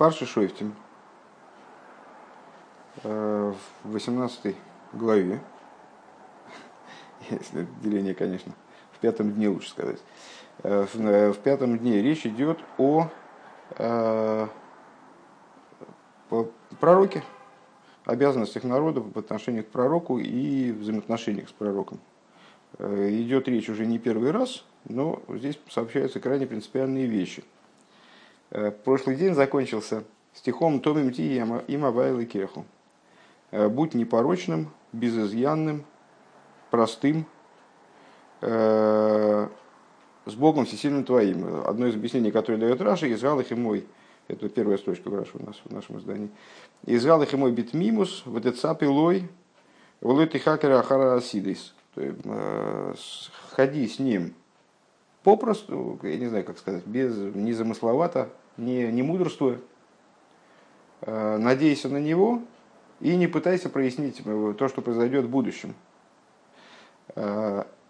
Парши Шойфтим, в 18 главе, если это деление, конечно, в пятом дне лучше сказать, в пятом дне речь идет о пророке, обязанностях народа по отношению к пророку и взаимоотношениях с пророком. Идет речь уже не первый раз, но здесь сообщаются крайне принципиальные вещи. Прошлый день закончился стихом «Томим ти им авайла кеху». «Будь непорочным, безызъянным, простым, с Богом всесильным твоим». Одно из объяснений, которое дает Раша, «Изгал их и мой». Это первая строчка в Рашу у нас в нашем издании. «Изгал их и мой битмимус, вот это цапилой, волой ты хакера ахара асидис». Ходи с ним попросту, я не знаю, как сказать, без, не замысловато, не, не мудрствуя, надейся на него и не пытайся прояснить то, что произойдет в будущем.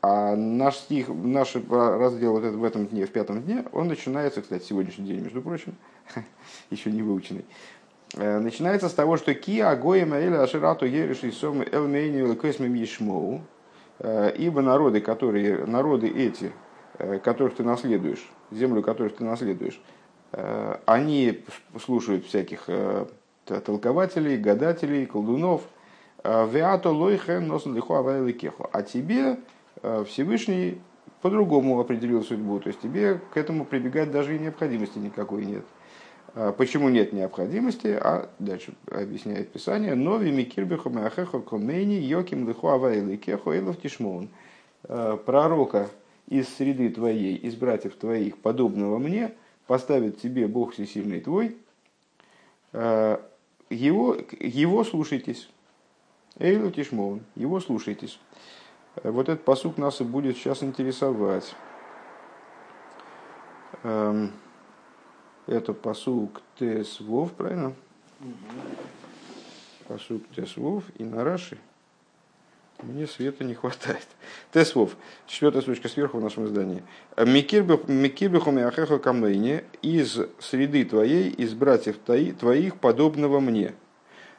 А наш стих, наш раздел вот в этом дне, в пятом дне, он начинается, кстати, сегодняшний день, между прочим, еще не выученный, начинается с того, что «Ки агоем аэля аширату ериши сом элмейни ешмоу», ибо народы, которые, народы эти, которых ты наследуешь, землю, которых ты наследуешь, они слушают всяких толкователей, гадателей, колдунов. Веато лойхе носен лихо А тебе Всевышний по-другому определил судьбу. То есть тебе к этому прибегать даже и необходимости никакой нет. Почему нет необходимости? А дальше объясняет Писание. Нови микирбиху махехо комейни йоким лихо авайлы кехо элов тишмон. Пророка из среды твоей, из братьев твоих, подобного мне, поставит тебе Бог всесильный твой, его, его слушайтесь. Эйлу Тишмоун, его слушайтесь. Вот этот посук нас и будет сейчас интересовать. Эм, это посук Тесвов, правильно? Посук Тесвов и на Раши. Мне света не хватает. Тесвов. Четвертая строчка сверху в нашем издании. Микирбиху миахеху камейне из среды твоей, из братьев твоих, подобного мне.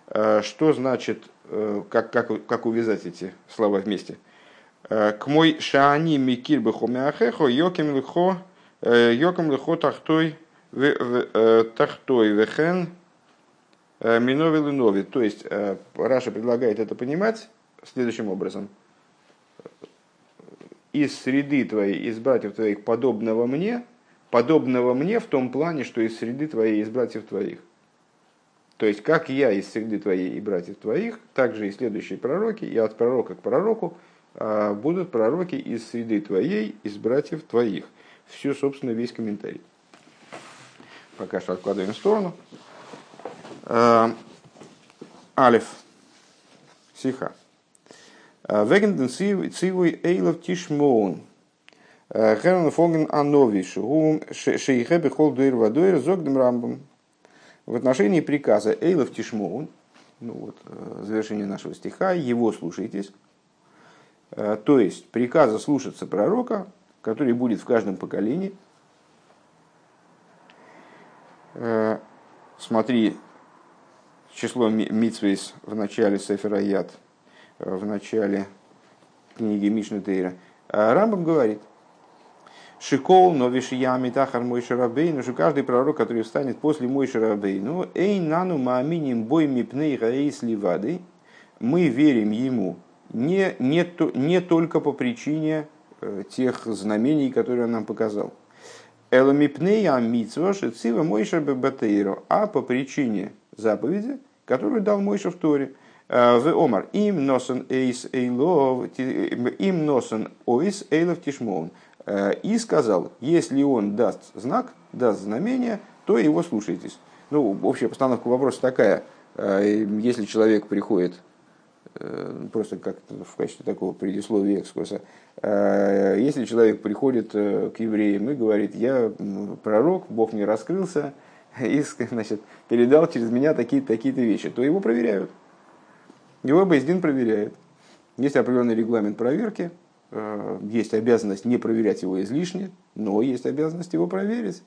Э, что значит, э, как, как, как увязать эти слова вместе? Э, к мой шаани микирбиху миахеху йоким лихо йоким лихо тахтой тахтой вехен минови нови. То есть Раша предлагает это понимать следующим образом. Из среды твоей, из братьев твоих, подобного мне, подобного мне в том плане, что из среды твоей, из братьев твоих. То есть, как я из среды твоей и братьев твоих, так же и следующие пророки, и от пророка к пророку а, будут пророки из среды твоей, из братьев твоих. Все, собственно, весь комментарий. Пока что откладываем в сторону. А, Алиф. Сиха. Вегенден цивуй эйлов тишмоун. Херн фоген ановиш. Шейхе бехол дуэр вадуэр зогдем рамбом. В отношении приказа эйлов тишмоун, ну вот, завершение нашего стиха, его слушайтесь. То есть приказа слушаться пророка, который будет в каждом поколении. Смотри, число митсвейс в начале Сефера Яд – в начале книги Мишны Тейра, а Рамбам говорит, Шикол, но ями тахар мой шарабейну, что каждый пророк, который встанет после мой шарабейну, эй нану мааминим бой мипней гаэйс ливады, мы верим ему не, не, не только по причине э, тех знамений, которые он нам показал. Эламипней амитсва шицива мойша бебатейро, а по причине заповеди, которую дал Мойша в. В Омар, им носен эйс эйлов, им носен ойс эйлов тишмоун. И сказал, если он даст знак, даст знамение, то его слушайтесь. Ну, общая постановка вопроса такая. Если человек приходит, просто как в качестве такого предисловия экскурса, если человек приходит к евреям и говорит, я пророк, Бог мне раскрылся, и значит, передал через меня такие-то такие вещи, то его проверяют. Его Бейздин проверяет. Есть определенный регламент проверки, э, есть обязанность не проверять его излишне, но есть обязанность его проверить.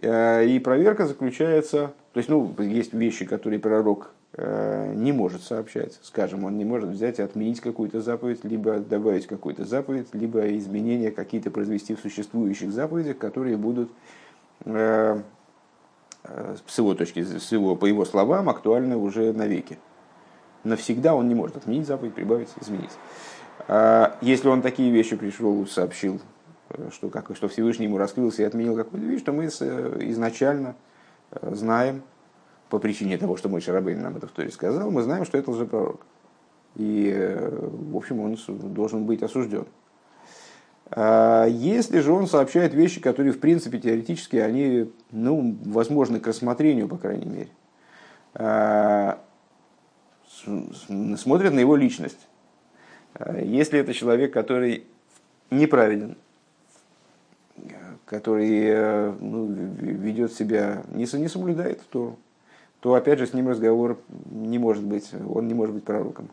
Э, и проверка заключается То есть, ну, есть вещи, которые пророк э, не может сообщать. Скажем, он не может взять и отменить какую-то заповедь, либо добавить какую-то заповедь, либо изменения какие-то произвести в существующих заповедях, которые будут с его точки, с его, по его словам, актуальны уже навеки. Навсегда он не может отменить заповедь, прибавить, изменить. А если он такие вещи пришел, сообщил, что, как, что Всевышний ему раскрылся и отменил какую-то вещь, то мы изначально Э, знаем, по причине того, что мой Шарабейн нам это в Торе сказал, мы знаем, что это лжепророк. И, э, в общем, он должен быть осужден. А если же он сообщает вещи, которые, в принципе, теоретически, они, ну, возможны к рассмотрению, по крайней мере, а, смотрят на его личность. А если это человек, который неправеден, который э, ну, ведет себя, не, не соблюдает то, то опять же с ним разговор не может быть, он не может быть пророком.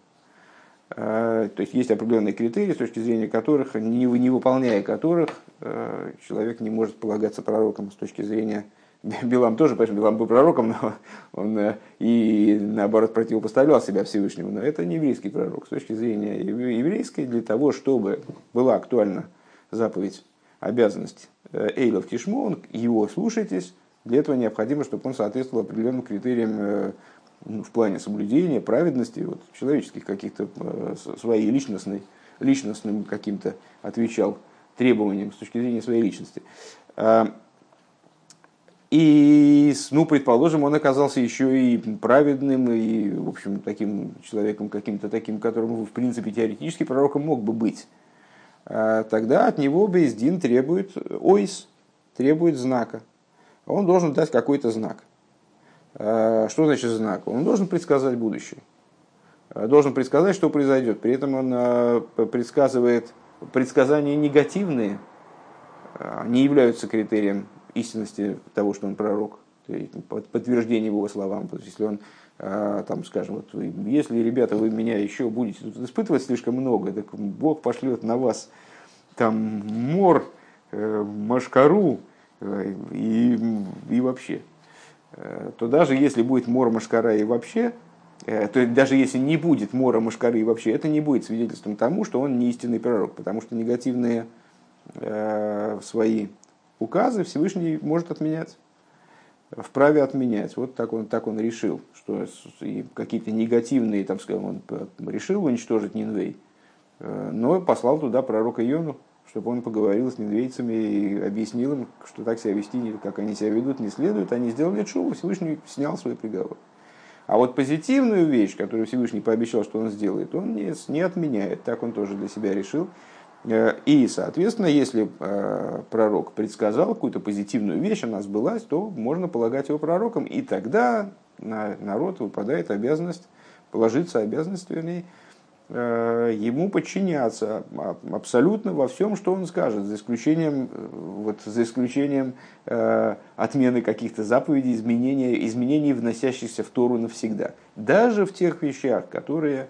А, то есть есть определенные критерии, с точки зрения которых, не, не выполняя которых, э, человек не может полагаться пророком с точки зрения Билам тоже, понимаешь, Билам был пророком, но он э, и наоборот противопоставлял себя Всевышнему. Но это не еврейский пророк. С точки зрения еврейской, для того, чтобы была актуальна заповедь обязанность э, Эйлов Тишмо, он, его слушайтесь, для этого необходимо, чтобы он соответствовал определенным критериям э, ну, в плане соблюдения, праведности, вот, человеческих каких-то, своей личностной, личностным каким-то отвечал требованиям с точки зрения своей личности. И, ну, предположим, он оказался еще и праведным, и, в общем, таким человеком каким-то таким, которому, в принципе, теоретически пророком мог бы быть. А, тогда от него Бейздин требует ойс, требует знака. Он должен дать какой-то знак. А, что значит знак? Он должен предсказать будущее. А, должен предсказать, что произойдет. При этом он предсказывает предсказания негативные, не являются критерием истинности того, что он пророк, подтверждение его словам. То есть, если он а, там, скажем, вот, если, ребята, вы меня еще будете тут испытывать слишком много, так Бог пошлет на вас там мор, э, машкару э, и, и вообще, э, то даже если будет мор, машкара и вообще, то даже если не будет мора, машкары и вообще, это не будет свидетельством тому, что он не истинный пророк, потому что негативные свои указы Всевышний может отменять вправе отменять. Вот так он, так он решил, что какие-то негативные, там, скажем, он решил уничтожить Нинвей, э, но послал туда пророка Йону, чтобы он поговорил с нинвейцами и объяснил им, что так себя вести, как они себя ведут, не следует. Они сделали шоу, Всевышний снял свой приговор. А вот позитивную вещь, которую Всевышний пообещал, что он сделает, он не, не отменяет. Так он тоже для себя решил. Э, и, соответственно, если э, пророк предсказал какую-то позитивную вещь, она сбылась, то можно полагать его пророком, и тогда на народ выпадает обязанность, положиться обязанность, вернее, э, ему подчиняться абсолютно во всем, что он скажет, за исключением, вот, за исключением отмены каких-то заповедей, изменения, изменений, вносящихся в Тору навсегда. Даже в тех вещах, которые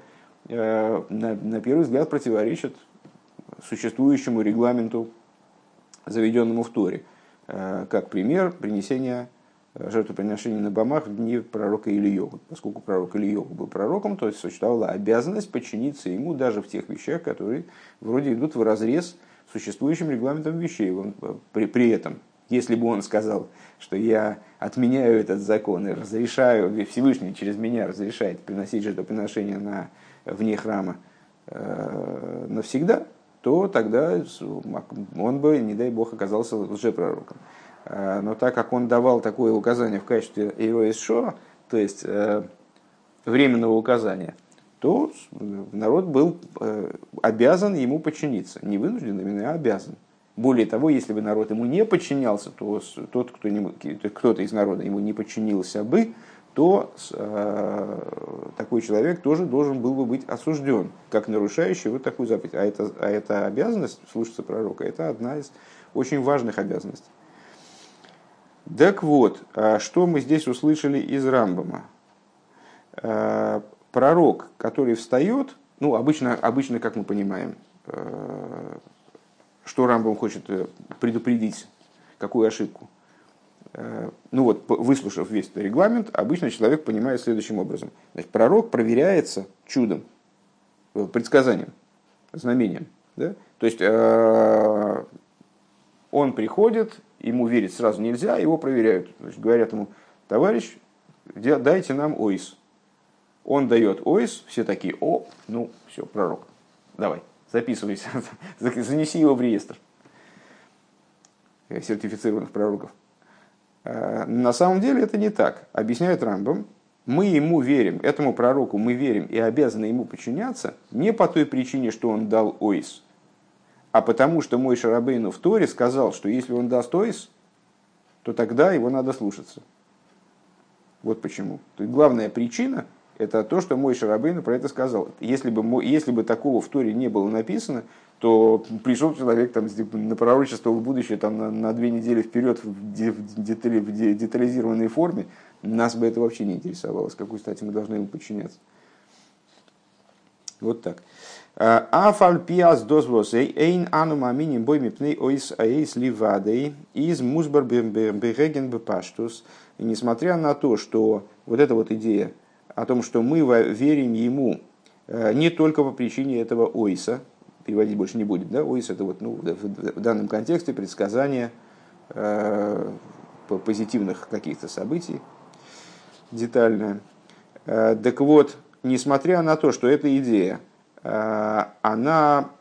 на, на первый взгляд противоречат существующему регламенту, заведенному в Торе. Э, как пример принесения э, жертвоприношений на бомах в дни пророка Ильеву. Поскольку пророк Ильеву был пророком, то есть существовала обязанность подчиниться ему даже в тех вещах, которые вроде идут в разрез существующим регламентом вещей. Э, при, при этом, если бы он сказал, что я отменяю этот закон и разрешаю, Всевышний через меня разрешает приносить жертвоприношения на, вне храма э, навсегда, то тогда он бы, не дай бог, оказался лжепророком. А, но так как он давал такое указание в качестве Эйроис Шо, то есть э, временного указания, то народ был э, обязан ему подчиниться. Не вынужден, именно а обязан. Более того, если бы народ ему не подчинялся, то тот, кто кто-то из народа ему не подчинился бы, то э, такой человек тоже должен был бы быть осужден, как нарушающий вот такую заповедь. А это, а эта обязанность слушаться пророка, это одна из очень важных обязанностей. Так вот, а что мы здесь услышали из Рамбама? Э, пророк, который встает, ну, обычно, обычно как мы понимаем, э, что Рамбам хочет предупредить, какую ошибку – ну вот, выслушав весь этот регламент, обычно человек понимает следующим образом. Значит, пророк проверяется чудом, предсказанием, знамением. Да? То есть он приходит, ему верить сразу нельзя, его проверяют. Значит, говорят ему, товарищ, дайте нам ОИС. Он дает ОИС, все такие, о, ну, все, пророк, давай, записывайся, занеси его в реестр сертифицированных пророков. А, на самом деле это не так. Объясняет Рамбам, мы ему верим, этому пророку мы верим и обязаны ему подчиняться не по той причине, что он дал ОИС, а потому что мой Шарабейну в Торе сказал, что если он даст ОИС, то тогда его надо слушаться. Вот почему. То есть главная причина – это то, что мой Шарабейну про это сказал. Если бы, если бы такого в Торе не было написано, то пришел человек там, на пророчество в будущее там, на, на две недели вперед в, детали, в детализированной форме, нас бы это вообще не интересовало, с какой стати мы должны ему подчиняться. Вот так. Афальпиас дозвосей эйн ану маминим бой мипней ойс аэйс ливадей из музбар. И несмотря на то, что вот эта вот идея о том, что мы верим ему э, не только по причине этого ойса, переводить больше не будет, да, ойс это вот, ну, в данном контексте предсказание э, позитивных каких-то событий, детальное. Э, так вот, несмотря на то, что эта идея – она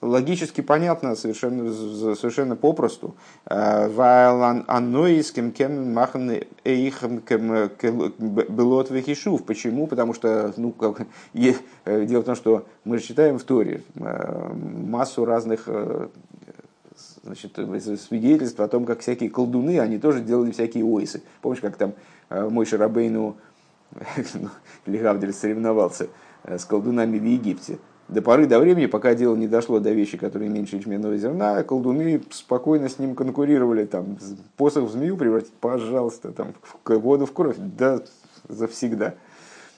логически понятна совершенно, совершенно попросту. Э. Почему? Потому что, ну, как, э, дело в том, что мы же читаем в Торе массу разных значит, свидетельств о том, как всякие колдуны, они тоже делали всякие ойсы. Помнишь, как там мой Шарабейну Легавдель соревновался Э, с колдунами в Египте. До поры до времени, пока дело не дошло до вещи, которые меньше ячменного зерна, колдуны спокойно с ним конкурировали. Там, посох в змею превратить, пожалуйста, там, в воду в кровь, да, завсегда.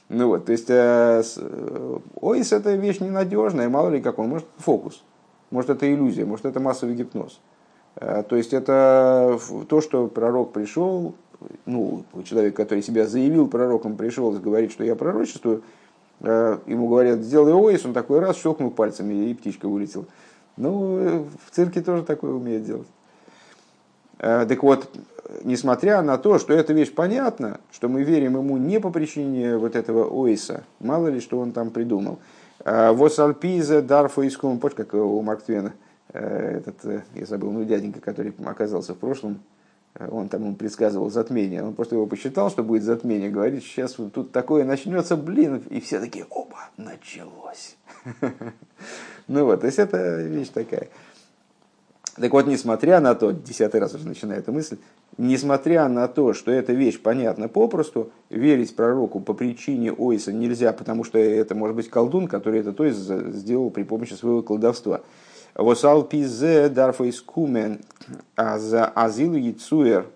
Ну вот, то есть, э, э, ойс это вещь ненадежная, мало ли как он, может фокус, может это иллюзия, может это массовый гипноз. Э, то есть это то, что пророк пришел, ну, человек, который себя заявил пророком, пришел и говорит, что я пророчествую, ему говорят, сделай ойс, он такой раз щелкнул пальцами, и птичка вылетела. Ну, в цирке тоже такое умеет делать. Э, так вот, несмотря на то, что эта вещь понятна, что мы верим ему не по причине вот этого ойса, мало ли, что он там придумал. Э, Восальпиза дарфа иском, помнишь, как у Марк Твена, этот, я забыл, ну, дяденька, который оказался в прошлом, он там ему предсказывал затмение, он просто его посчитал, что будет затмение, говорит, сейчас вот тут такое начнется, блин, и все такие, оба, началось. Ну вот, то есть это вещь такая. Так вот, несмотря на то, десятый раз уже начинаю эту мысль, несмотря на то, что эта вещь понятна попросту, верить пророку по причине Ойса нельзя, потому что это может быть колдун, который это то есть сделал при помощи своего колдовства. Восал пизе дарфойс кумен за азилу яцуэр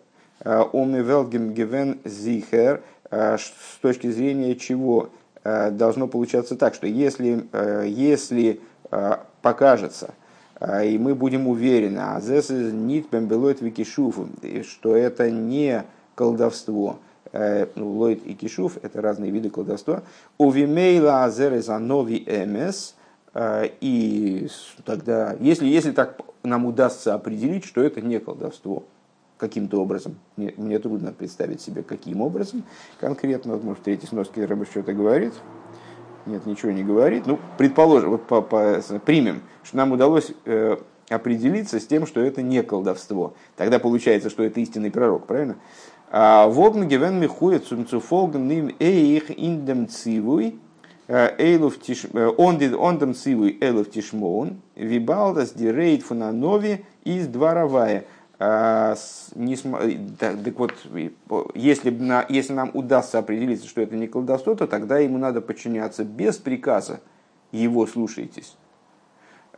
омивелгем гивен зихер с точки зрения чего должно получаться так, что если, если покажется, и мы будем уверены, а нит пембелойт викишуфу, что это не колдовство, ну, лойт и кишуф – это разные виды колдовства. Увимейла азереза нови эмес – Э, и тогда, если, если так нам удастся определить, что это не колдовство, каким-то образом, мне, мне трудно представить себе, каким образом конкретно, вот, может, в третьей сноске Рэба что-то говорит, нет, ничего не говорит, ну, предположим, вот по, по, примем, что нам удалось э, определиться с тем, что это не колдовство. Тогда получается, что это истинный пророк, правильно? А Вогн гевен михует цумцуфолген ним эйх индем цивуй, Эйлов тиш, ондид ондам сивы эйлов тишмоун, вибалдас дирейт фунанови из дворовая. Так вот, если, на, если нам удастся определиться, что это не колдовство, то тогда ему надо подчиняться без приказа. Его слушайтесь.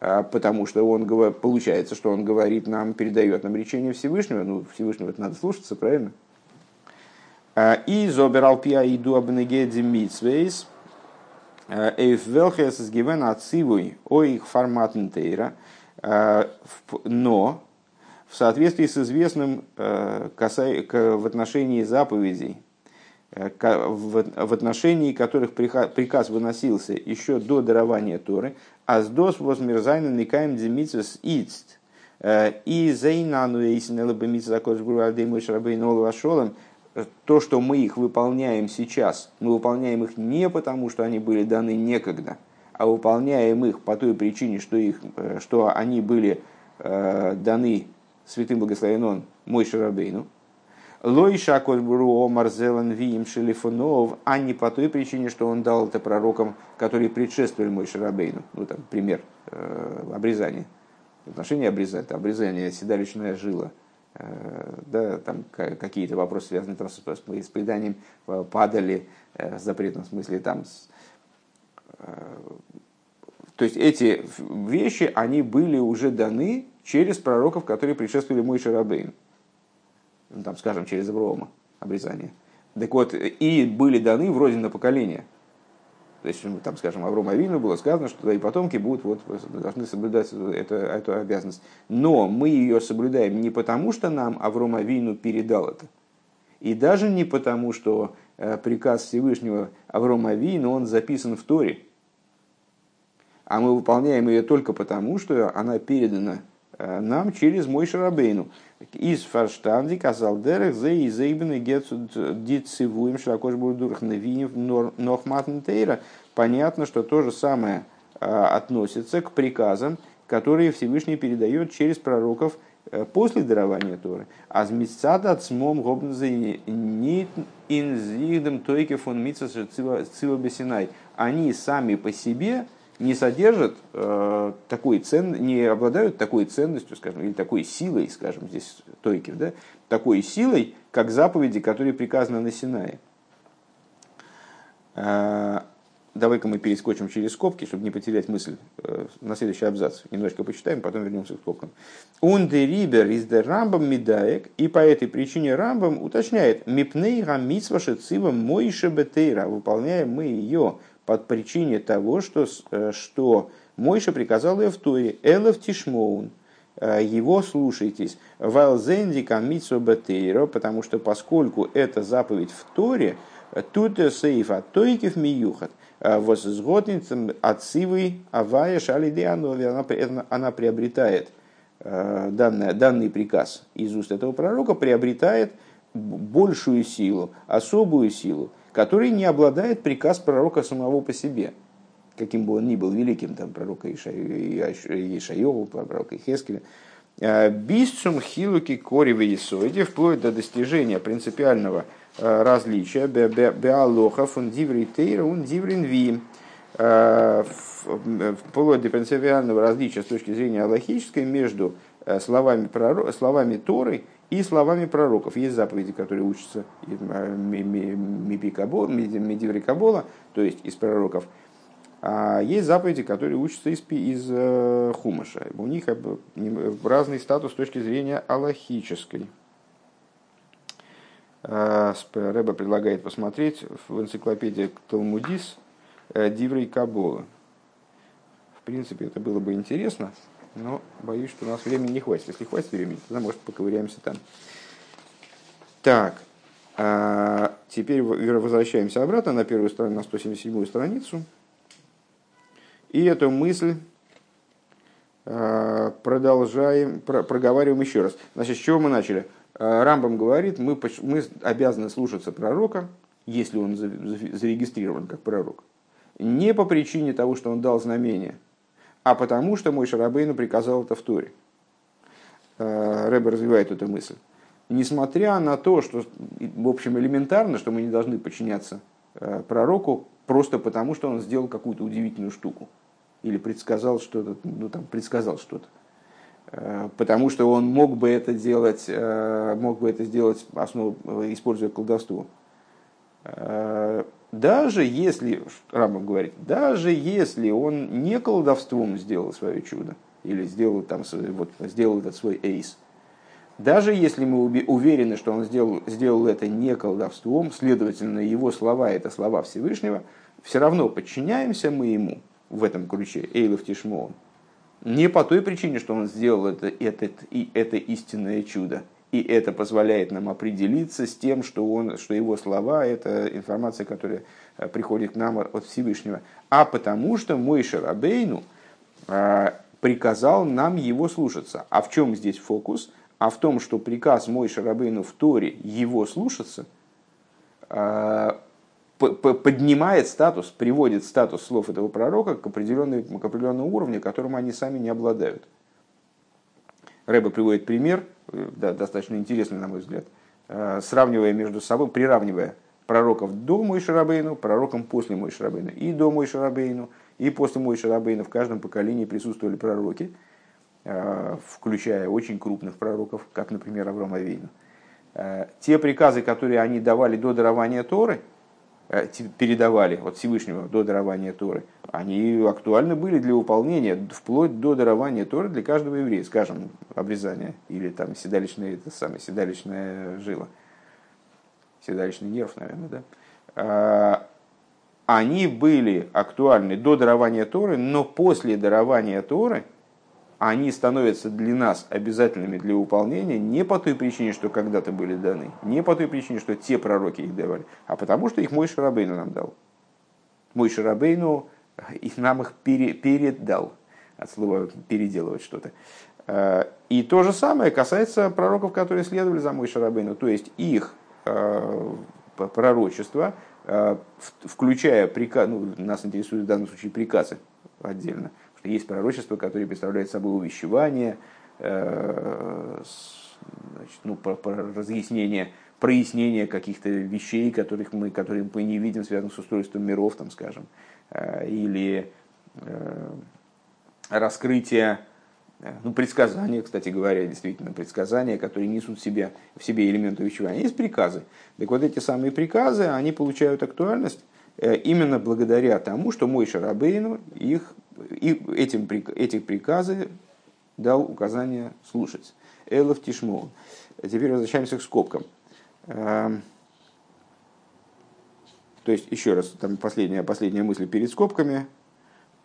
Потому что он получается, что он говорит нам, передает нам речение Всевышнего. Ну, Всевышнего это надо слушаться, правильно? И зоберал пиа иду абнегедзи митсвейс – Эйф велхес гивен ацивуй о их форматн тейра, но в соответствии с известным в отношении заповедей, в отношении которых приказ выносился еще до дарования Торы, а с дос возмерзайна никаем демитсус ицт, и зайнану эйсин элабемитсус закош бурвардей мой шарабейн олвашолом, то, что мы их выполняем сейчас, мы выполняем их не потому, что они были даны некогда, а выполняем их по той причине, что, их, э, что они были э, даны святым благословен мой Шарабейну. Лойша Кольбуру Марзелан Виим Шелифонов, а не по той причине, что он дал это пророкам, которые предшествовали мой Шарабейну. Ну, там, пример э, обрезания. В отношении обрезания, обрезание седалищная жила – да, там какие-то вопросы, связанные там, с, с преданием, э, падали э, в запретном смысле там. С, то есть эти вещи, они были уже даны через пророков, которые предшествовали мой Шарабейн. Ну, там, скажем, через Аврома обрезание. Так вот, и были даны вроде на поколение – то есть, там, скажем, Аврому Авину было сказано, что и потомки будут, вот, должны соблюдать это, эту обязанность. Но мы ее соблюдаем не потому, что нам Авром Авину передал это, и даже не потому, что э, приказ Всевышнего Аврома Авину, он записан в Торе, а мы выполняем ее только потому, что она передана э, нам через мой Шарабейну. Из фарштанди казал дерах за и зейбен гецу дицивуем шакош бурдурах навинев нохматн тейра. Понятно, что то же самое а, относится к приказам, которые Всевышний передает через пророков э, после дарования Торы. А змисцада от смом гобнзе нит инзигдем тойке фон митсас цива бесинай. Они сами по себе не содержат э, такой цен, не обладают такой ценностью, скажем, или такой силой, скажем, здесь Тойкев, да, такой силой, как заповеди, которые приказаны на Синае. Э, давай-ка мы перескочим через скобки, чтобы не потерять мысль э, на следующий абзац. Немножко почитаем, потом вернемся к скобкам. Унде рибер из де рамбам медаек, и по этой причине рамбам уточняет, мипней гамитсва шецива мойше бетейра, выполняем мы ее под причине того, что, э, что Мойша приказал ее в Элов Тишмоун, э, его слушайтесь, Валзенди Камитсо Батейро, потому что поскольку это заповедь в Торе, тут сейфа тойкив миюхат, э, возгодницам отцивый авая шалидианови, она, она приобретает данный, данный приказ из уст этого пророка, приобретает большую силу, особую силу, который не обладает приказ пророка самого по себе, каким бы он ни был великим, там, пророка Ишайова, пророка Хескеля. А, Бисцум хилуки кори в вплоть до достижения принципиального а, различия беалоха фун диври тейра ун диврин ви а, вплоть до принципиального различия с точки зрения аллахической между словами, словами Торы и словами пророков. Есть заповеди, которые учатся Медиври Кабола, то есть из пророков. А есть заповеди, которые учатся из, из э, Хумаша. У них разный статус с точки зрения аллахической. А, Рэба предлагает посмотреть в энциклопедии Талмудис э, Диврей Кабола. В принципе, это было бы интересно но боюсь, что у нас времени не хватит. Если хватит времени, тогда, может, поковыряемся там. Так, а теперь возвращаемся обратно на первую страницу, на 177 страницу. И эту мысль а, продолжаем, проговариваем еще раз. Значит, с чего мы начали? А, Рамбам говорит, мы, мы обязаны слушаться пророка, если он зарегистрирован как пророк. Не по причине того, что он дал знамение – а потому что мой Шарабейну приказал это в Торе. Э, Рэбе развивает эту мысль. Несмотря на то, что, в общем, элементарно, что мы не должны подчиняться э, пророку просто потому, что он сделал какую-то удивительную штуку. Или предсказал что-то, ну там, предсказал что-то. Э, потому что он мог бы это делать, мог бы это сделать, основу, используя колдовство. Даже если, Рамбам говорит, даже если он не колдовством сделал свое чудо, или сделал, там, вот, сделал этот свой эйс, даже если мы уверены, что он сделал, сделал это не колдовством, следовательно, его слова – это слова Всевышнего, все равно подчиняемся мы ему в этом ключе, Эйлов Тишмоун. Не по той причине, что он сделал это, это, это истинное чудо. И это позволяет нам определиться с тем, что, он, что его слова – это информация, которая э, приходит к нам от Всевышнего. А потому что мой Шарабейну э, приказал нам его слушаться. А в чем здесь фокус? А в том, что приказ мой Шарабейну в Торе его слушаться э, поднимает статус, приводит статус слов этого пророка к, определенной, к определенному уровню, которым они сами не обладают. Рэба приводит пример, э, да, достаточно интересный, на мой взгляд, э, сравнивая между собой, приравнивая пророков до Мой Шарабейну, пророкам после Мой Шарабейну. И до Мой Шарабейну, и после Мой Шарабейну в каждом поколении присутствовали пророки, э, включая очень крупных пророков, как, например, Авраам Авейну. Те приказы, которые они давали до дарования Торы – передавали от Всевышнего до дарования Торы, они актуальны были для выполнения вплоть до дарования Торы для каждого еврея, скажем, обрезание или там седалищная, это самое, седалищная жила, седалищный нерв, наверное, да. А, они были актуальны до дарования Торы, но после дарования Торы – они становятся для нас обязательными для выполнения не по той причине, что когда-то были даны, не по той причине, что те пророки их давали, а потому что их мой Шарабейну нам дал. Мой Шарабейну их нам их пере, передал, от слова переделывать что-то. Э, и то же самое касается пророков, которые следовали за мой Шарабейну, то есть их э, пророчество, э, включая приказ, ну, нас интересует в данном случае приказы отдельно – есть пророчество, которое представляет собой увещевание, э, значит, ну, про, про разъяснение, прояснение каких-то вещей, которых мы, которые мы не видим, связанных с устройством миров, там, скажем, э, или э, раскрытие, ну, предсказания, кстати говоря, действительно, предсказания, которые несут в себе, в себе элементы увещевания. Есть приказы. Так вот эти самые приказы, они получают актуальность именно благодаря тому, что мой Шарабейну их и этим, эти приказы дал указание слушать. Элов Тишмол. Теперь возвращаемся к скобкам. Эм, то есть, еще раз, там последняя, последняя мысль перед скобками.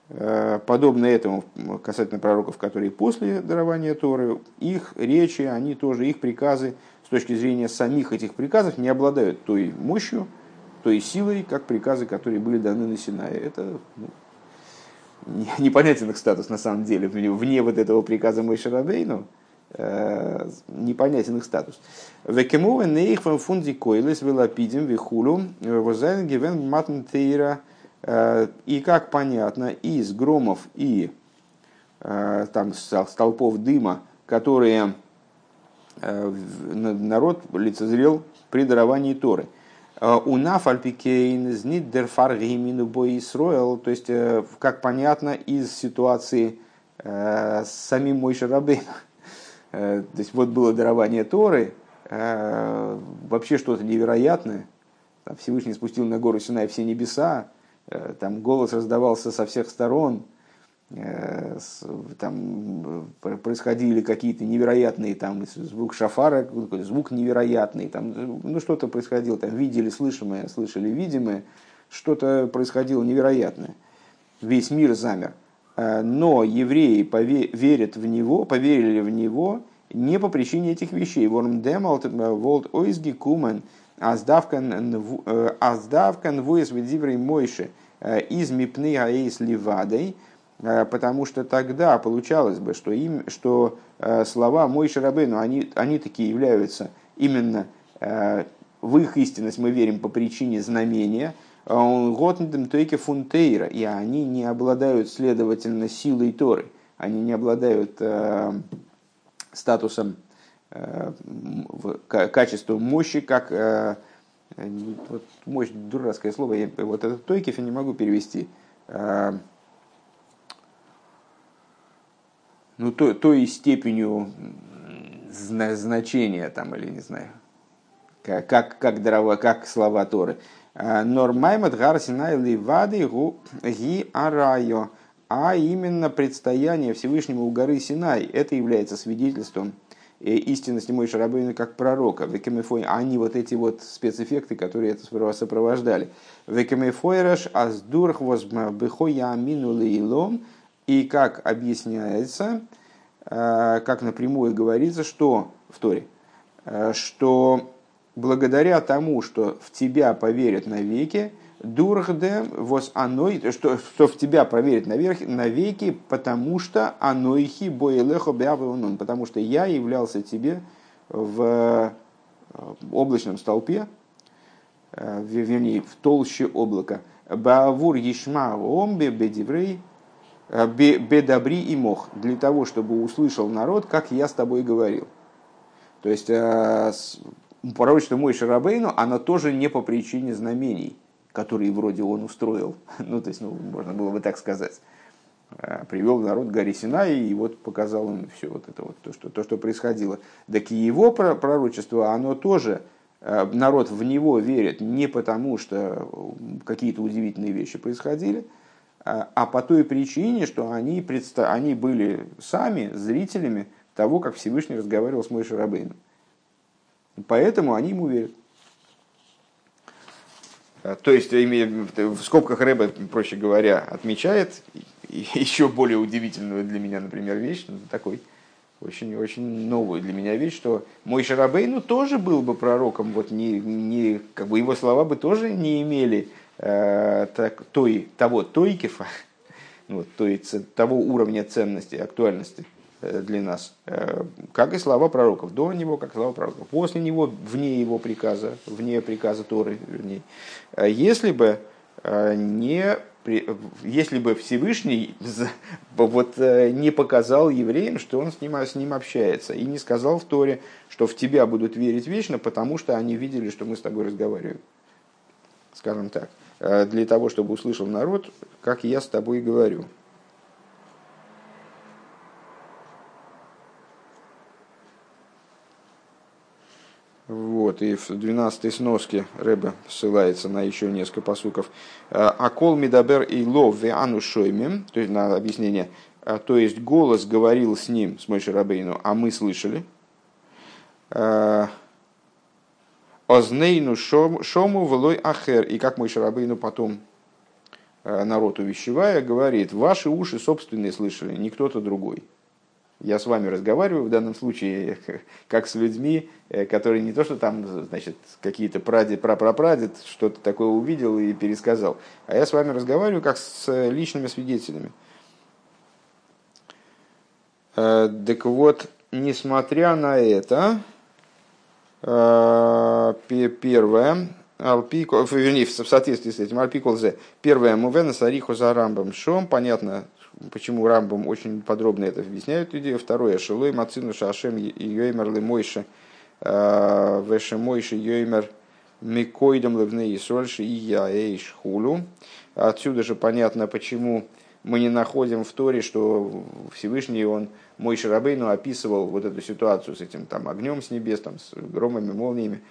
Э, подобно этому касательно пророков, которые после дарования Торы, их речи, они тоже, их приказы с точки зрения самих этих приказов не обладают той мощью, той силой, как приказы, которые были даны на Синае. Это ну, непонятен их статус на самом деле, вне вот этого приказа Мой Шарабейну, э, непонятен их статус. Векемове нейх вам фунди койлес велопидим вихулу возайн гивен матн тейра э, и как понятно из громов и э, там столпов дыма, которые народ лицезрел при даровании Торы – Э, у нафальпикейн знит дерфар геймину боисроэл, то есть, э, как понятно из ситуации э, с самим Мойши Рабейном. То есть, вот было дарование Торы, вообще что-то невероятное. Всевышний спустил на гору Синай все небеса, там голос раздавался со всех сторон – Э, там происходили какие-то невероятные там звук шафара, звук невероятный, там, ну что-то происходило, там видели слышимое, слышали видимое, что-то происходило невероятное. Весь мир замер. Э, но евреи верят в него, поверили в него не по причине этих вещей. Ворм демалт волт ойзги кумен аздавкан э, вуэс ведиврей мойши из мипны аэйс Э, потому что тогда получалось бы, что, им, что э, слова Мой Шарабейну, они, они такие являются именно э, в их истинность мы верим по причине знамения, Готндем Тойке Фунтейра, и они не обладают, следовательно, силой Торы, они не обладают э, статусом, э, качеством мощи, как э, вот, мощь, дурацкое слово, я, вот этот Тойкев я не могу перевести, ну, то, той степенью значения, там, или не знаю, как, как, как, дрова, как слова Торы. А, Нормаймат гарсина ливады ги арайо. А именно предстояние Всевышнему у горы Синай, это является свидетельством э, истинности Мой Шарабейна как пророка. Векемефой, они вот эти вот спецэффекты, которые это сопровождали. Векемефойраш аздурх возбехоя амину лейлом И как объясняется, как напрямую говорится, что в Торе, что благодаря тому, что в тебя поверят навеки, Дургде воз аной, что, что в тебя проверит наверх, навеки, потому что анойхи боелехо бявилнун, потому что я являлся тебе в облачном столпе, э, вернее, в толще облака. Баавур ешма омбе бедиврей э, бедобри и мох, для того, чтобы услышал народ, как я с тобой говорил. То есть, э, пророчество Мой Шарабейну, оно тоже не по причине знамений который вроде он устроил, ну, то есть, ну, можно было бы так сказать, а, привел народ к горе Синай и вот показал им все вот это вот, то, что, то, что происходило. Так и его пророчество, оно тоже, народ в него верит не потому, что какие-то удивительные вещи происходили, а, а по той причине, что они, предста... они были сами зрителями того, как Всевышний разговаривал с Мойшей Рабейном. Поэтому они ему верят. Э, то есть, в скобках Рэба, проще говоря, отмечает еще более удивительную для меня, например, вещь, ну, такой очень-очень новую для меня вещь, что мой Шарабей, ну, тоже был бы пророком, вот не, не, как бы его слова бы тоже не имели так, той, того тойкефа, вот, той, того уровня ценности, актуальности, Э, для нас, э, как и слова пророков. До него, как слова пророков. После него, вне его приказа, вне приказа Торы, вернее. Э, если бы не если бы Всевышний вот, не показал евреям, что он с ним, с ним общается, и не сказал в Торе, что в тебя будут верить вечно, потому что они видели, что мы с тобой разговариваем. Скажем так. Для того, чтобы услышал народ, как я с тобой говорю. Вот, и в 12 сноске Рэбе ссылается на еще несколько посуков. Акол мидабер и лов веану шоймим, то есть на объяснение, а, то есть голос говорил с ним, с Мойшей Рабейну, а мы слышали. Ознейну шому влой ахер. И как Мойшей Рабейну потом а, народ увещевая, говорит, ваши уши собственные слышали, не кто-то другой. Я с вами разговариваю в данном случае как с людьми, э, которые не то, что там, значит, какие-то прадед, прапрапрадед что-то такое увидел и пересказал, а я с вами разговариваю как с личными свидетелями. Э, так вот, несмотря на это, э, первое, Алпико, вернее, в соответствии с этим, Алпиколзе, первое, Мувена Сариху за Рамбом Шом, понятно, почему Рамбом очень подробно это объясняет идею. Второе, Шилой Мацину Шашем Йоймер Лемойше, э, Веше Мойше Йоймер Микойдам Левне Исольши и Яэйш Хулю. Отсюда же понятно, почему мы не находим в Торе, что Всевышний, он мой Шарабейну описывал вот эту ситуацию с этим там огнем с небес, там, с громами, молниями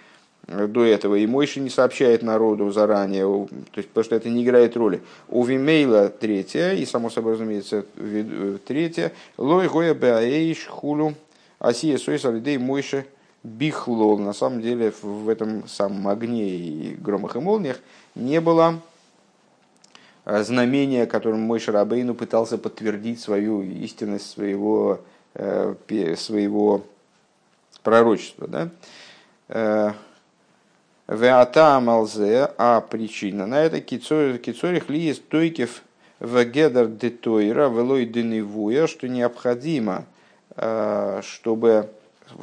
до этого, и Мойши не сообщает народу заранее, то есть, потому что это не играет роли. У Вимейла третья, и само собой разумеется э, третья, лой гоя баэйш хулю асия сойс алидей Мойши бихлол. На самом деле в этом самом огне и громах и молниях не было э, знамения, которым мой Шарабейну пытался подтвердить свою истинность своего, э, своего пророчества. Да? Веата малзе, а причина на это кицорих ли есть тойкев в гедер детойра велой деневуя, что необходимо, э, чтобы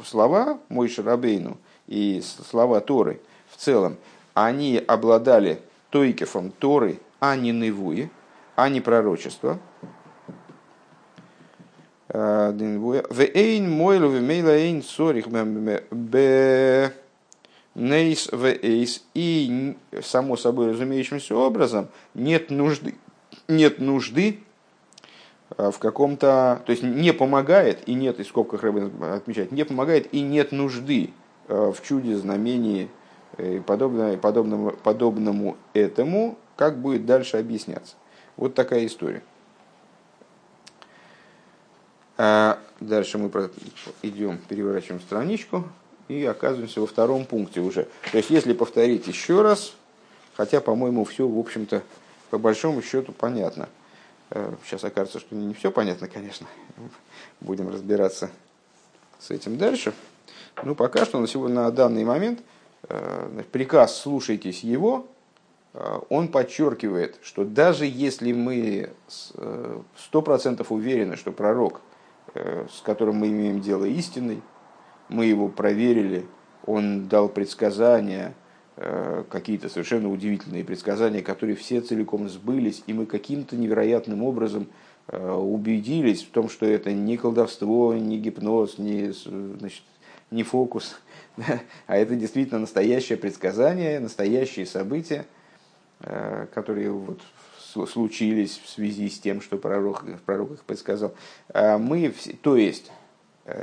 слова мой Шарабейну и слова Торы в целом, они обладали тойкефом Торы, а не невуи, а не пророчество. Э, Вейн мойлу вемейла эйн. И, само собой разумеющимся образом, нет нужды, нет нужды а, в каком-то, то есть не помогает и нет, и в скобках Рэббин отмечает, не помогает и нет нужды а, в чуде, знамении и подобное, подобному, подобному этому, как будет дальше объясняться. Вот такая история. А, дальше мы идем, переворачиваем страничку и оказываемся во втором пункте уже. То есть, если повторить еще раз, хотя, по-моему, все, в общем-то, по большому счету понятно. Сейчас окажется, что не все понятно, конечно. Будем разбираться с этим дальше. Ну, пока что на, сегодня, на данный момент приказ «слушайтесь его», он подчеркивает, что даже если мы сто процентов уверены, что пророк, с которым мы имеем дело истинный, мы его проверили, он дал предсказания, э, какие-то совершенно удивительные предсказания, которые все целиком сбылись, и мы каким-то невероятным образом э, убедились в том, что это не колдовство, не гипноз, не, значит, не фокус, а это действительно настоящее предсказание, настоящие события, э, которые вот случились в связи с тем, что пророк, пророк их предсказал. А мы, то есть,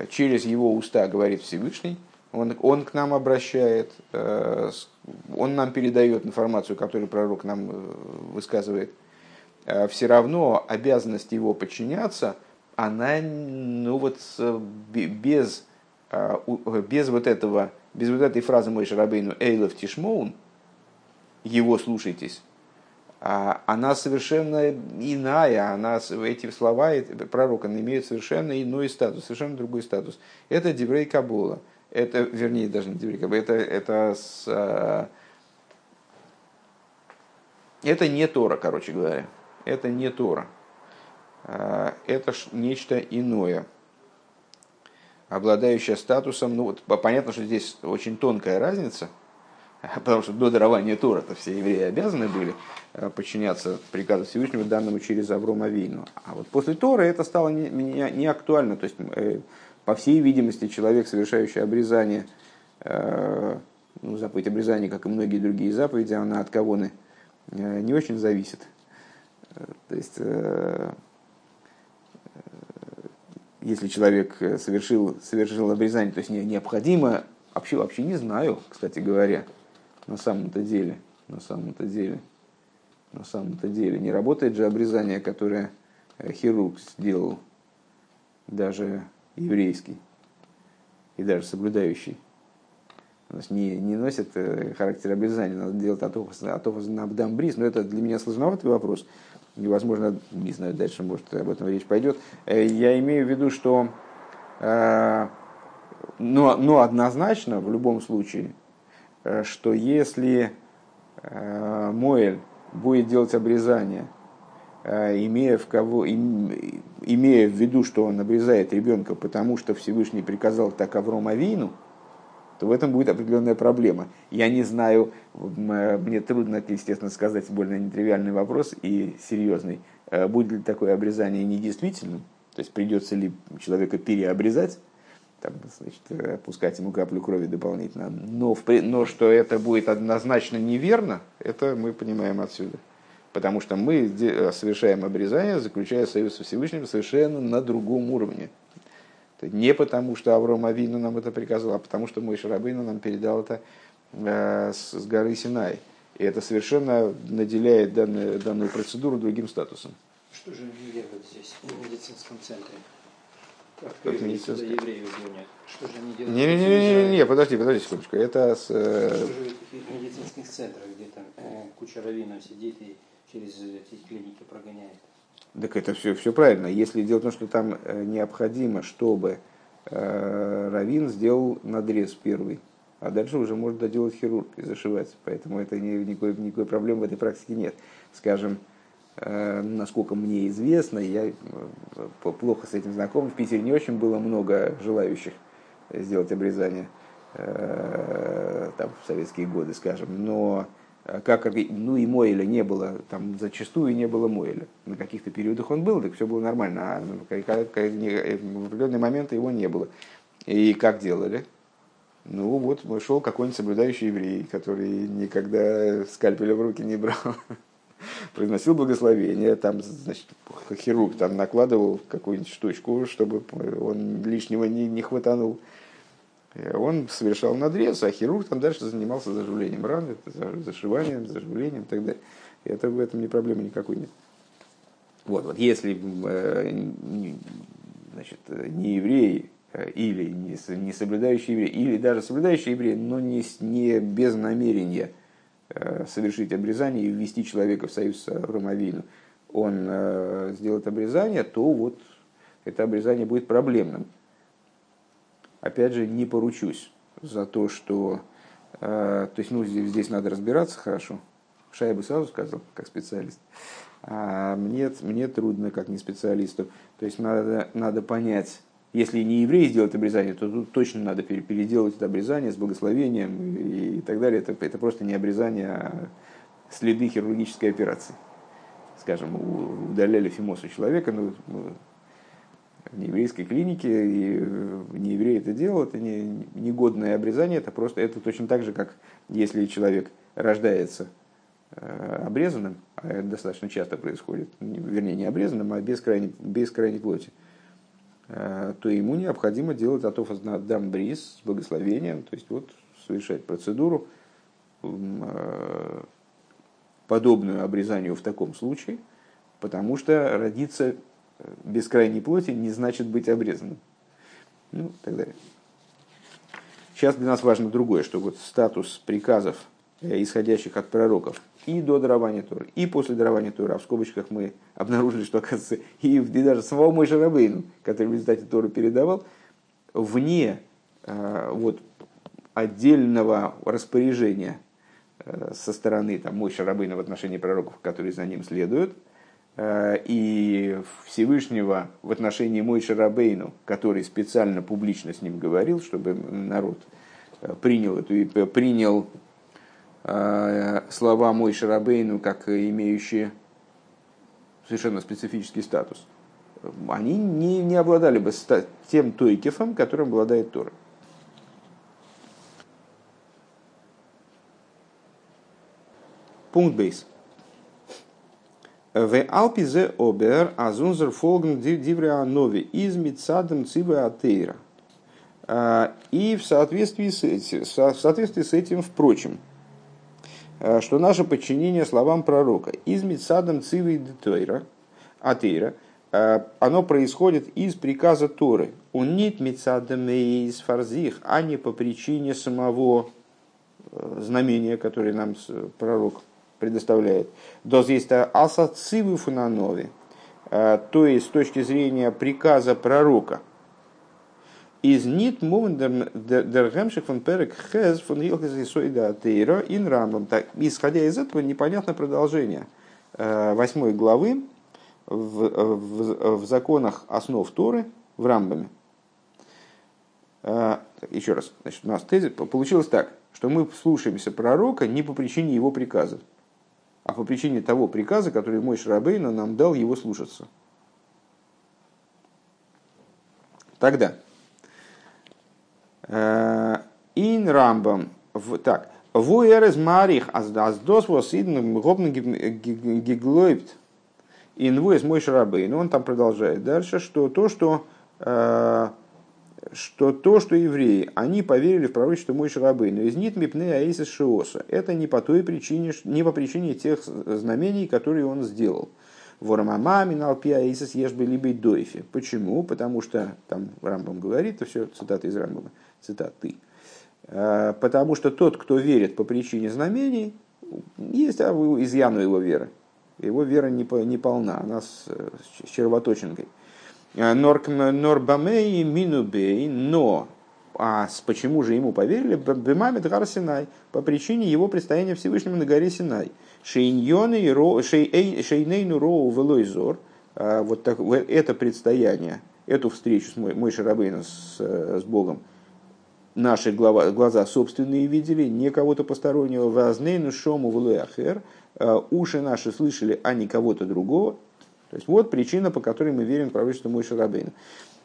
через его уста говорит Всевышний, он, он к нам обращает, э, он нам передает информацию, которую пророк нам э, высказывает. Э, Все равно обязанность его подчиняться, она ну вот без, без вот этого, без вот этой фразы Мой Шарабейну «Эйлов Тишмоун», его слушайтесь, а она совершенно иная, она, эти слова пророка имеют совершенно иной статус, совершенно другой статус. Это Деврей Кабула – это, вернее, даже не Деврика, это, это, с, э, это не Тора, короче говоря. Это не Тора. Э, это нечто иное, обладающее статусом. Ну вот понятно, что здесь очень тонкая разница, потому что до дарования Тора то все евреи обязаны были э, подчиняться приказу Всевышнего, данному через Аврома Вейну. А вот после Тора это стало не, не, не актуально. То есть по всей видимости, человек, совершающий обрезание, э, ну, заповедь обрезания, как и многие другие заповеди, она от кавоны э, не очень зависит. Э, то есть, если человек совершил, совершил обрезание, то есть необходимо, вообще, вообще не знаю, кстати говоря, на самом-то деле, на самом-то деле, на самом-то деле, не работает же обрезание, которое хирург сделал даже еврейский и даже соблюдающий, у нас не, не носит э, характер обрезания, надо делать атофос на абдамбрис, но это для меня сложноватый вопрос. Невозможно, не знаю, дальше, может, об этом речь пойдет. Э, я имею в виду, что э, но, но однозначно, в любом случае, что если Моэль будет делать обрезание Э, имея в, кого, имея в виду, что он обрезает ребенка, потому что Всевышний приказал так Авром Авину, то в этом будет определенная проблема. Я не знаю, э, мне трудно, естественно, сказать более нетривиальный вопрос и серьезный. Э, будет ли такое обрезание недействительным? То есть придется ли человека переобрезать, там, значит, пускать ему каплю крови дополнительно. Но, но что это будет однозначно неверно, это мы понимаем отсюда. Потому что мы э, совершаем обрезание, заключая союз со Всевышним совершенно на другом уровне. Не потому, что Авром Авину нам это приказал, а потому, что мой Шарабейну нам передал это э, с горы Синай. И это совершенно наделяет данную, данную процедуру другим статусом. Что же делают здесь, в медицинском центре? Медицинском? евреев Что же они делают? Не-не-не, подожди, подожди секундочку. Это с... Э, что же в медицинских центрах, где там куча раввинов сидит и через эти клиники прогоняет. Так это все, все правильно. Если дело в том, что там э, необходимо, чтобы э, Равин сделал надрез первый, а дальше уже может доделать хирург и зашивать. Поэтому это не, никакой, никакой проблемы в этой практике нет. Скажем, э, насколько мне известно, я э, плохо с этим знаком, в Питере не очень было много желающих сделать обрезание э, там, в советские годы, скажем, но Э, как, ну и Моэля не было, там зачастую не было Моэля. На каких-то периодах он был, так все было нормально, а в определенные моменты его не было. И как делали? Ну вот, шел какой-нибудь соблюдающий еврей, который никогда скальпеля в руки не брал, произносил благословение, там, значит, хирург там накладывал какую-нибудь штучку, чтобы он лишнего не, не хватанул. Э, он совершал надрез, а хирург там дальше занимался заживлением раны, зашиванием, заживлением и так далее. Это, в этом не проблемы никакой нет. Вот, вот если э, значит, не еврей э, или не, соблюдающий еврей, или даже соблюдающий еврей, но не, не без намерения совершить обрезание и ввести человека в союз с Ромавину, он э, сделает обрезание, то вот это обрезание будет проблемным. Опять же, не поручусь за то, что... Э, то есть, ну, здесь, здесь надо разбираться хорошо. Шай бы сразу сказал, как специалист. А мне, мне трудно, как не специалисту. То есть, надо, надо понять, если не еврей сделает обрезание, то тут точно надо переделать это обрезание с благословением и, так далее. Это, это просто не обрезание, а следы хирургической операции. Скажем, удаляли фимосу человека, ну, в нееврейской клинике, и не еврей это делал, это не негодное обрезание, это просто это точно так же, как если человек рождается э, обрезанным, а это достаточно часто происходит, вернее не обрезанным, а без крайней, без крайней плоти, э, то ему необходимо делать атофас на дамбрис с благословением, то есть вот совершать процедуру, э, подобную обрезанию в таком случае, потому что родиться без крайней плоти не значит быть обрезанным. Ну, так далее. Сейчас для нас важно другое, что вот статус приказов, э, исходящих от пророков, и до дарования Торы, и после дарования Торы, а в скобочках мы обнаружили, что, оказывается, и, и даже самого Мой Шарабейну, который в результате Торы передавал, вне э, вот, отдельного распоряжения э, со стороны там, Мой Шарабейна в отношении пророков, которые за ним следуют – Э, и Всевышнего в отношении Мой Шарабейну, который специально публично с ним говорил, чтобы народ э, принял, эту, принял э, слова Мой Шарабейну как имеющие совершенно специфический статус, они не, не обладали бы тем тойкефом, которым обладает Тора. Пункт бейс. В Алпизе Обер Азунзер Фолген Дивреа Нови из Мицадом Цивы Атеира. А, и в соответствии, с в соответствии с этим, впрочем, а, что наше подчинение словам пророка из Мицадом Цивы Детойра, Атеира, а, оно происходит из приказа Торы. Он нет Мицадом из Фарзих, а не по причине самого э, знамения, которое нам пророк предоставляет. Доз есть асацивы фунанови, э, то есть с точки зрения приказа пророка. Из нит мовен дергемших фон перек хез фон илхезисоида тейра ин рамбам. Исходя из этого, непонятно продолжение э, восьмой главы в, в, в законах основ Торы в Рамбаме. Э, еще раз, значит, у нас тезис получилось так, что мы слушаемся пророка не по причине его приказов а по причине того приказа, который мой Шрабейна нам дал его слушаться. Тогда. Э, ин Рамбам. Так. Вуэрез марих аздос восидн гобн гиглойбт. Ин вуэс мой Шрабейн. Он там продолжает дальше, что то, что э, что то, что евреи, они поверили в пророчество Мой Шарабы, но из нит мипны аисис шиоса. Это не по той причине, не по причине тех знамений, которые он сделал. Ворамамамин алпи аисис ешбы либо дойфи. Почему? Потому что, там Рамбам говорит, это все цитаты из Рамбама, цитаты. «А, потому что тот, кто верит по причине знамений, есть изъян у его веры. Его вера не, не полна, она с, с червоточинкой. Э, Норбамей Минубей, но а почему же ему поверили? Бемамед Гар Синай, по причине его предстояния Всевышнему на горе Синай. Шейнейну Роу Велойзор, вот так, это предстояние, эту встречу с мой, мой Шарабейну с, с Богом, наши глава, глаза собственные видели, не кого-то постороннего, Вазнейну Шому Велойахер, э, уши наши слышали, а не кого-то другого, то есть вот причина, по которой мы верим в пророчество Мойши Рабейна.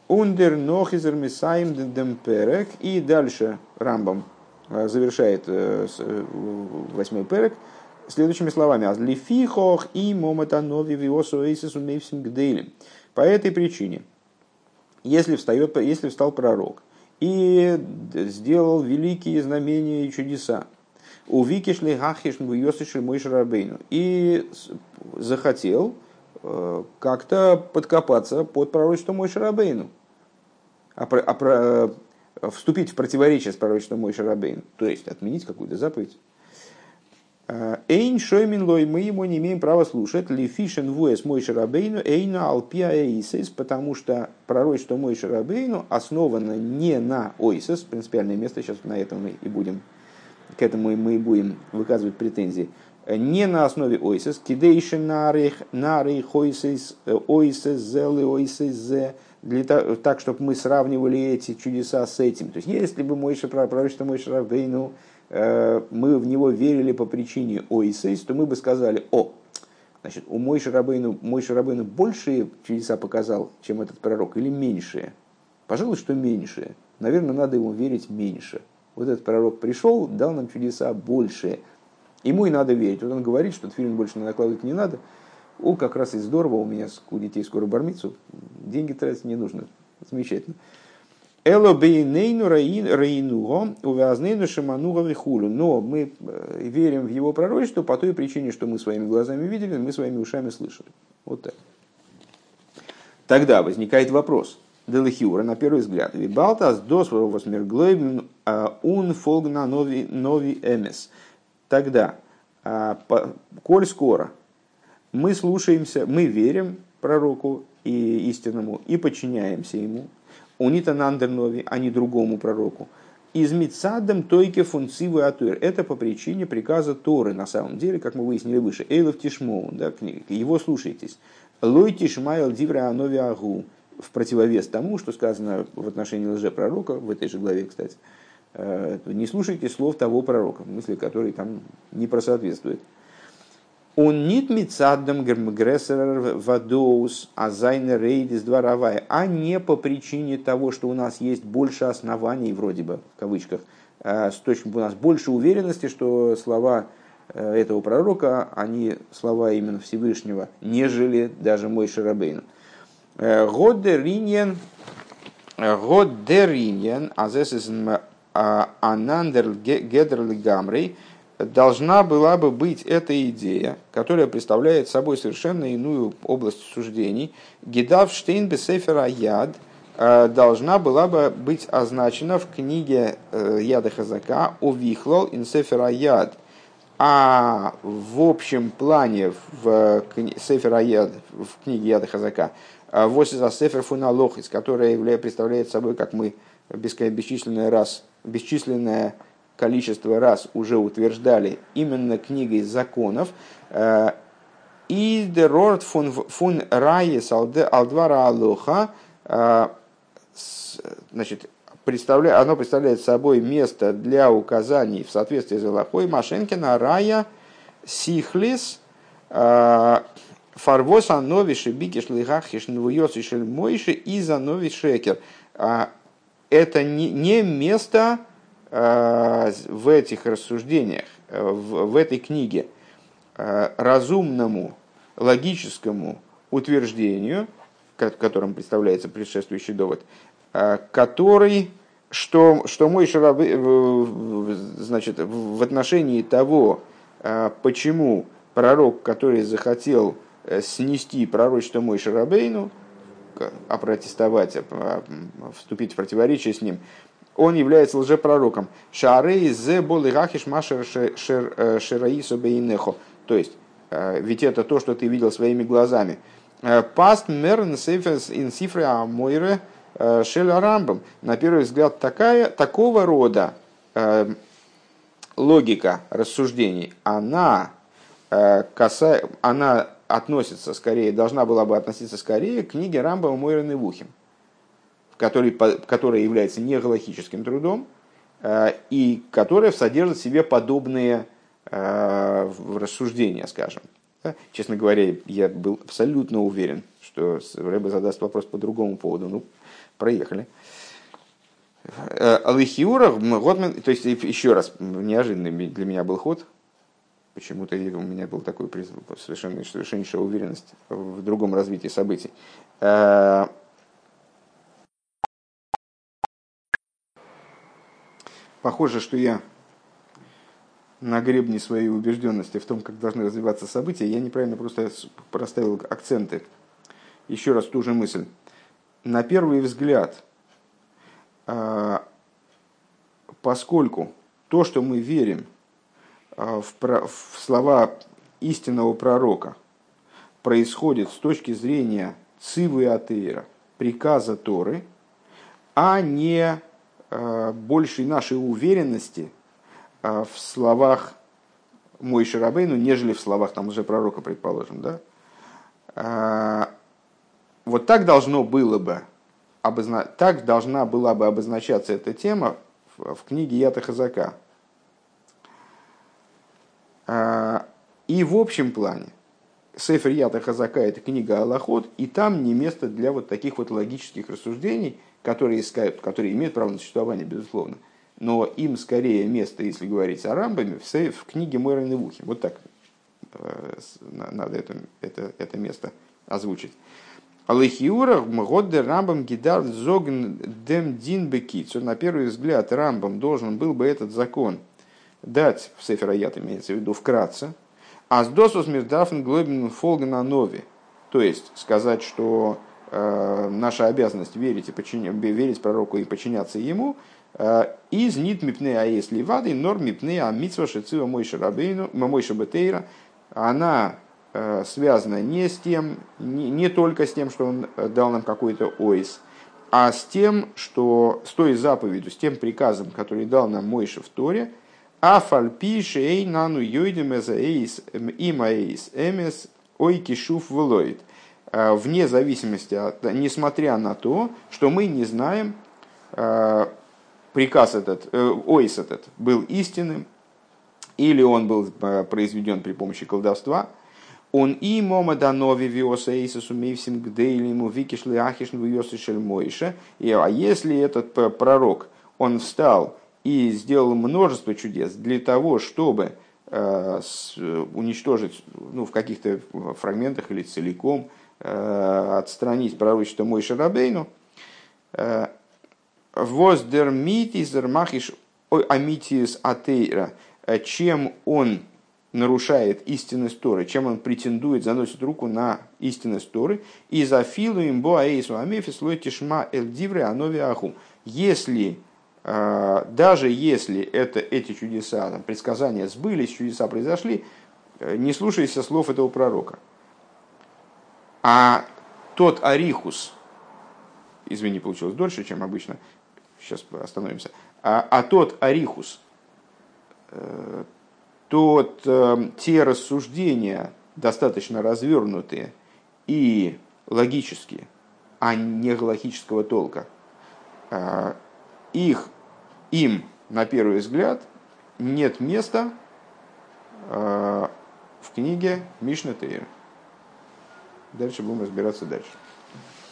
Ундер нохизер мисаим демперек. И дальше Рамбам э, завершает э, восьмой перек следующими словами. Лифихох и моматанови виосу эйсису мейвсим. По этой причине, если, встает, если встал пророк и сделал великие знамения и чудеса, у Викишли Хахиш Муйосиши Мойши Рабейну. И захотел, Э, как-то подкопаться под пророчеством Мой Шарабейну, а, про, а про, э, вступить в противоречие с пророчеством Мой Шарабейну, то есть отменить какую-то заповедь. Эйн шоймин лой, мы ему не имеем права слушать. Лифишен вуэс мой шарабейну эйна алпия эйсис, потому что пророчество мой шарабейну основано не на ойсис, принципиальное место, сейчас на этом мы и будем, к этому мы и будем выказывать претензии, не на основе ойсис, кидейши нарих, нарих ойсис, ойсис, зелы ойсис, зе, для того, так, чтобы мы сравнивали эти чудеса с этим. То есть, если бы мой пророчество мой шарабейну, Э, мы в него верили по причине Ойсейс, то мы бы сказали, о, значит, у мой Шарабейну, мой Шарабейну большие чудеса показал, чем этот пророк, или меньшие? Пожалуй, что меньшие. Наверное, надо ему верить меньше. Вот этот пророк пришел, дал нам чудеса большие. Ему и надо верить. Вот он говорит, что фильм больше накладывать не надо. О, как раз и здорово, у меня у детей скоро бармицу, деньги тратить не нужно. Замечательно. Эло бейнейну раинуго увязнейну шамануга вихулю. Но мы э, верим в его пророчество по той причине, что мы своими глазами видели, мы своими ушами слышали. Вот так. Тогда возникает вопрос. Делахиура, на первый взгляд. Вибалтас дос восмерглойбн а, ун фолгна нови, нови эмес. Тогда, а, коль скоро мы слушаемся, мы верим пророку и истинному и подчиняемся ему, унита нандернови, а не другому пророку. Из Мицадом тойке функцивы атуэр. Это по причине приказа Торы, на самом деле, как мы выяснили выше. Эйлов Тишмоун, да, книга. Его слушайтесь. Лой Тишмайл Дивра Анови Агу. В противовес тому, что сказано в отношении лжепророка, в этой же главе, кстати. Э, не слушайте слов того пророка, мысли который там не просоответствует. Он нит мицаддам гермгрессер вадоус, а зайна рейдис дворовая, а не по причине того, что у нас есть больше оснований, вроде бы, в кавычках, э, с точки у нас больше уверенности, что слова э, этого пророка, они слова именно Всевышнего, нежели даже мой Шарабейн. Э, Годдериньен, Годдериньен, азесисм анандер гедерли гамрей, должна была бы быть эта идея, которая представляет собой совершенно иную область суждений. Гидав Штейн Бесефера Яд э, должна была бы быть означена в книге э, Яда Хазака о Вихлол Инсефера Яд. А в общем плане в Сефера Яд, в книге Яда Хазака, э, Восиза Сефер Фуналохис, которая представляет собой, как мы бесчисленный раз, бесчисленное количество раз уже утверждали именно книгой законов. Э, и дерорт фун райес алдвара алоха, э, значит, представляет, оно представляет собой место для указаний в соответствии с Аллахой Машенкина рая сихлис э, фарвос ановиши бикиш лихахиш нвуйосишель мойши и занови шекер. Это не место в этих рассуждениях, э, в, этой книге э, разумному, логическому утверждению, которым представляется предшествующий довод, который, что, что мой шарабы, значит, в отношении того, почему пророк, который захотел снести пророчество мой Шарабейну, опротестовать, вступить в противоречие с ним, он является лжепророком. Шарей зе болигахиш машер шераису бейнехо. То есть, э, ведь это то, что ты видел своими глазами. Э, Паст мерн инсифре амойре э, шеля рамбам. На первый взгляд, такая, такого рода логика рассуждений, она, каса, она относится скорее, должна была бы относиться скорее к книге Рамбама Мойрен и Вухим который, которая является не галахическим трудом, э, и которая содержит в себе подобные э, рассуждения, скажем. Честно говоря, я был абсолютно уверен, что Рэбе задаст вопрос по другому поводу. Ну, проехали. Э, Алыхиура, Годман, то есть еще раз, неожиданный для меня был ход. Почему-то у меня был такой совершенно, совершеннейшая уверенность в другом развитии событий. Похоже, что я на гребне своей убежденности в том, как должны развиваться события, я неправильно просто проставил акценты. Еще раз ту же мысль. На первый взгляд, а, поскольку то, что мы верим в, в слова истинного пророка происходит с точки зрения цивы атеира, приказа Торы, а не большей нашей уверенности в словах мой Шарабейну, нежели в словах там уже пророка, предположим, да? Вот так должно было бы, обозна... так должна была бы обозначаться эта тема в, в книге Ята Хазака. И в общем плане, Сефер Ята Хазака – это книга Аллахот, и там не место для вот таких вот логических рассуждений, которые, искают, которые имеют право на существование, безусловно. Но им скорее место, если говорить о Рамбаме, в, в книге Мойрен и Вухи. Вот так э, надо это, это, это место озвучить. Алыхиура мгодде рамбам гидар зогн дем дин бекицу. На первый взгляд рамбам должен был бы этот закон дать, в Сефераят имеется в виду вкратце, а с досус мирдафн глобин фолген нови. То есть сказать, что наша обязанность верить, и подчиня, верить пророку и подчиняться ему, э, из нит мипне аес ливады, нор мипне а митсва шицива мойша рабейну, мойша бетейра, она Э, связано не с тем, не, не только с тем, что он э, дал нам какой-то ойс, а с тем, что с той заповедью, с тем приказом, который дал нам Мойша в Торе, а фальпи шей нану йойдем эйс има эйс эмес ой кишуф влоид. Э, вне зависимости от, несмотря на то, что мы не знаем, приказ этот, ойс этот был истинным, или он был произведен при помощи колдовства – он и мома данови виоса эйсису мейвсим гдейлиму викишли ахишн виосы шельмойша. А если этот пророк, он встал и сделал множество чудес для того, чтобы э, уничтожить ну, в каких-то фрагментах или целиком э, отстранить пророчество Мойша Рабейну, э, воздермитизер махиш амитис атейра, чем он нарушает истинность Торы, чем он претендует, заносит руку на истинность Торы, и за филу им бо аэйсу амефис лой тишма эль дивре анови ахум. Если, э, даже если это, эти чудеса, там, предсказания сбылись, чудеса произошли, э, не слушайся слов этого пророка. А тот Арихус, извини, получилось дольше, чем обычно, сейчас остановимся, а, а тот Арихус, э, то э, те рассуждения достаточно развернутые и логические, а не логического толка, э, их, им, на первый взгляд, нет места э, в книге Мишна Тейр. Дальше будем разбираться дальше.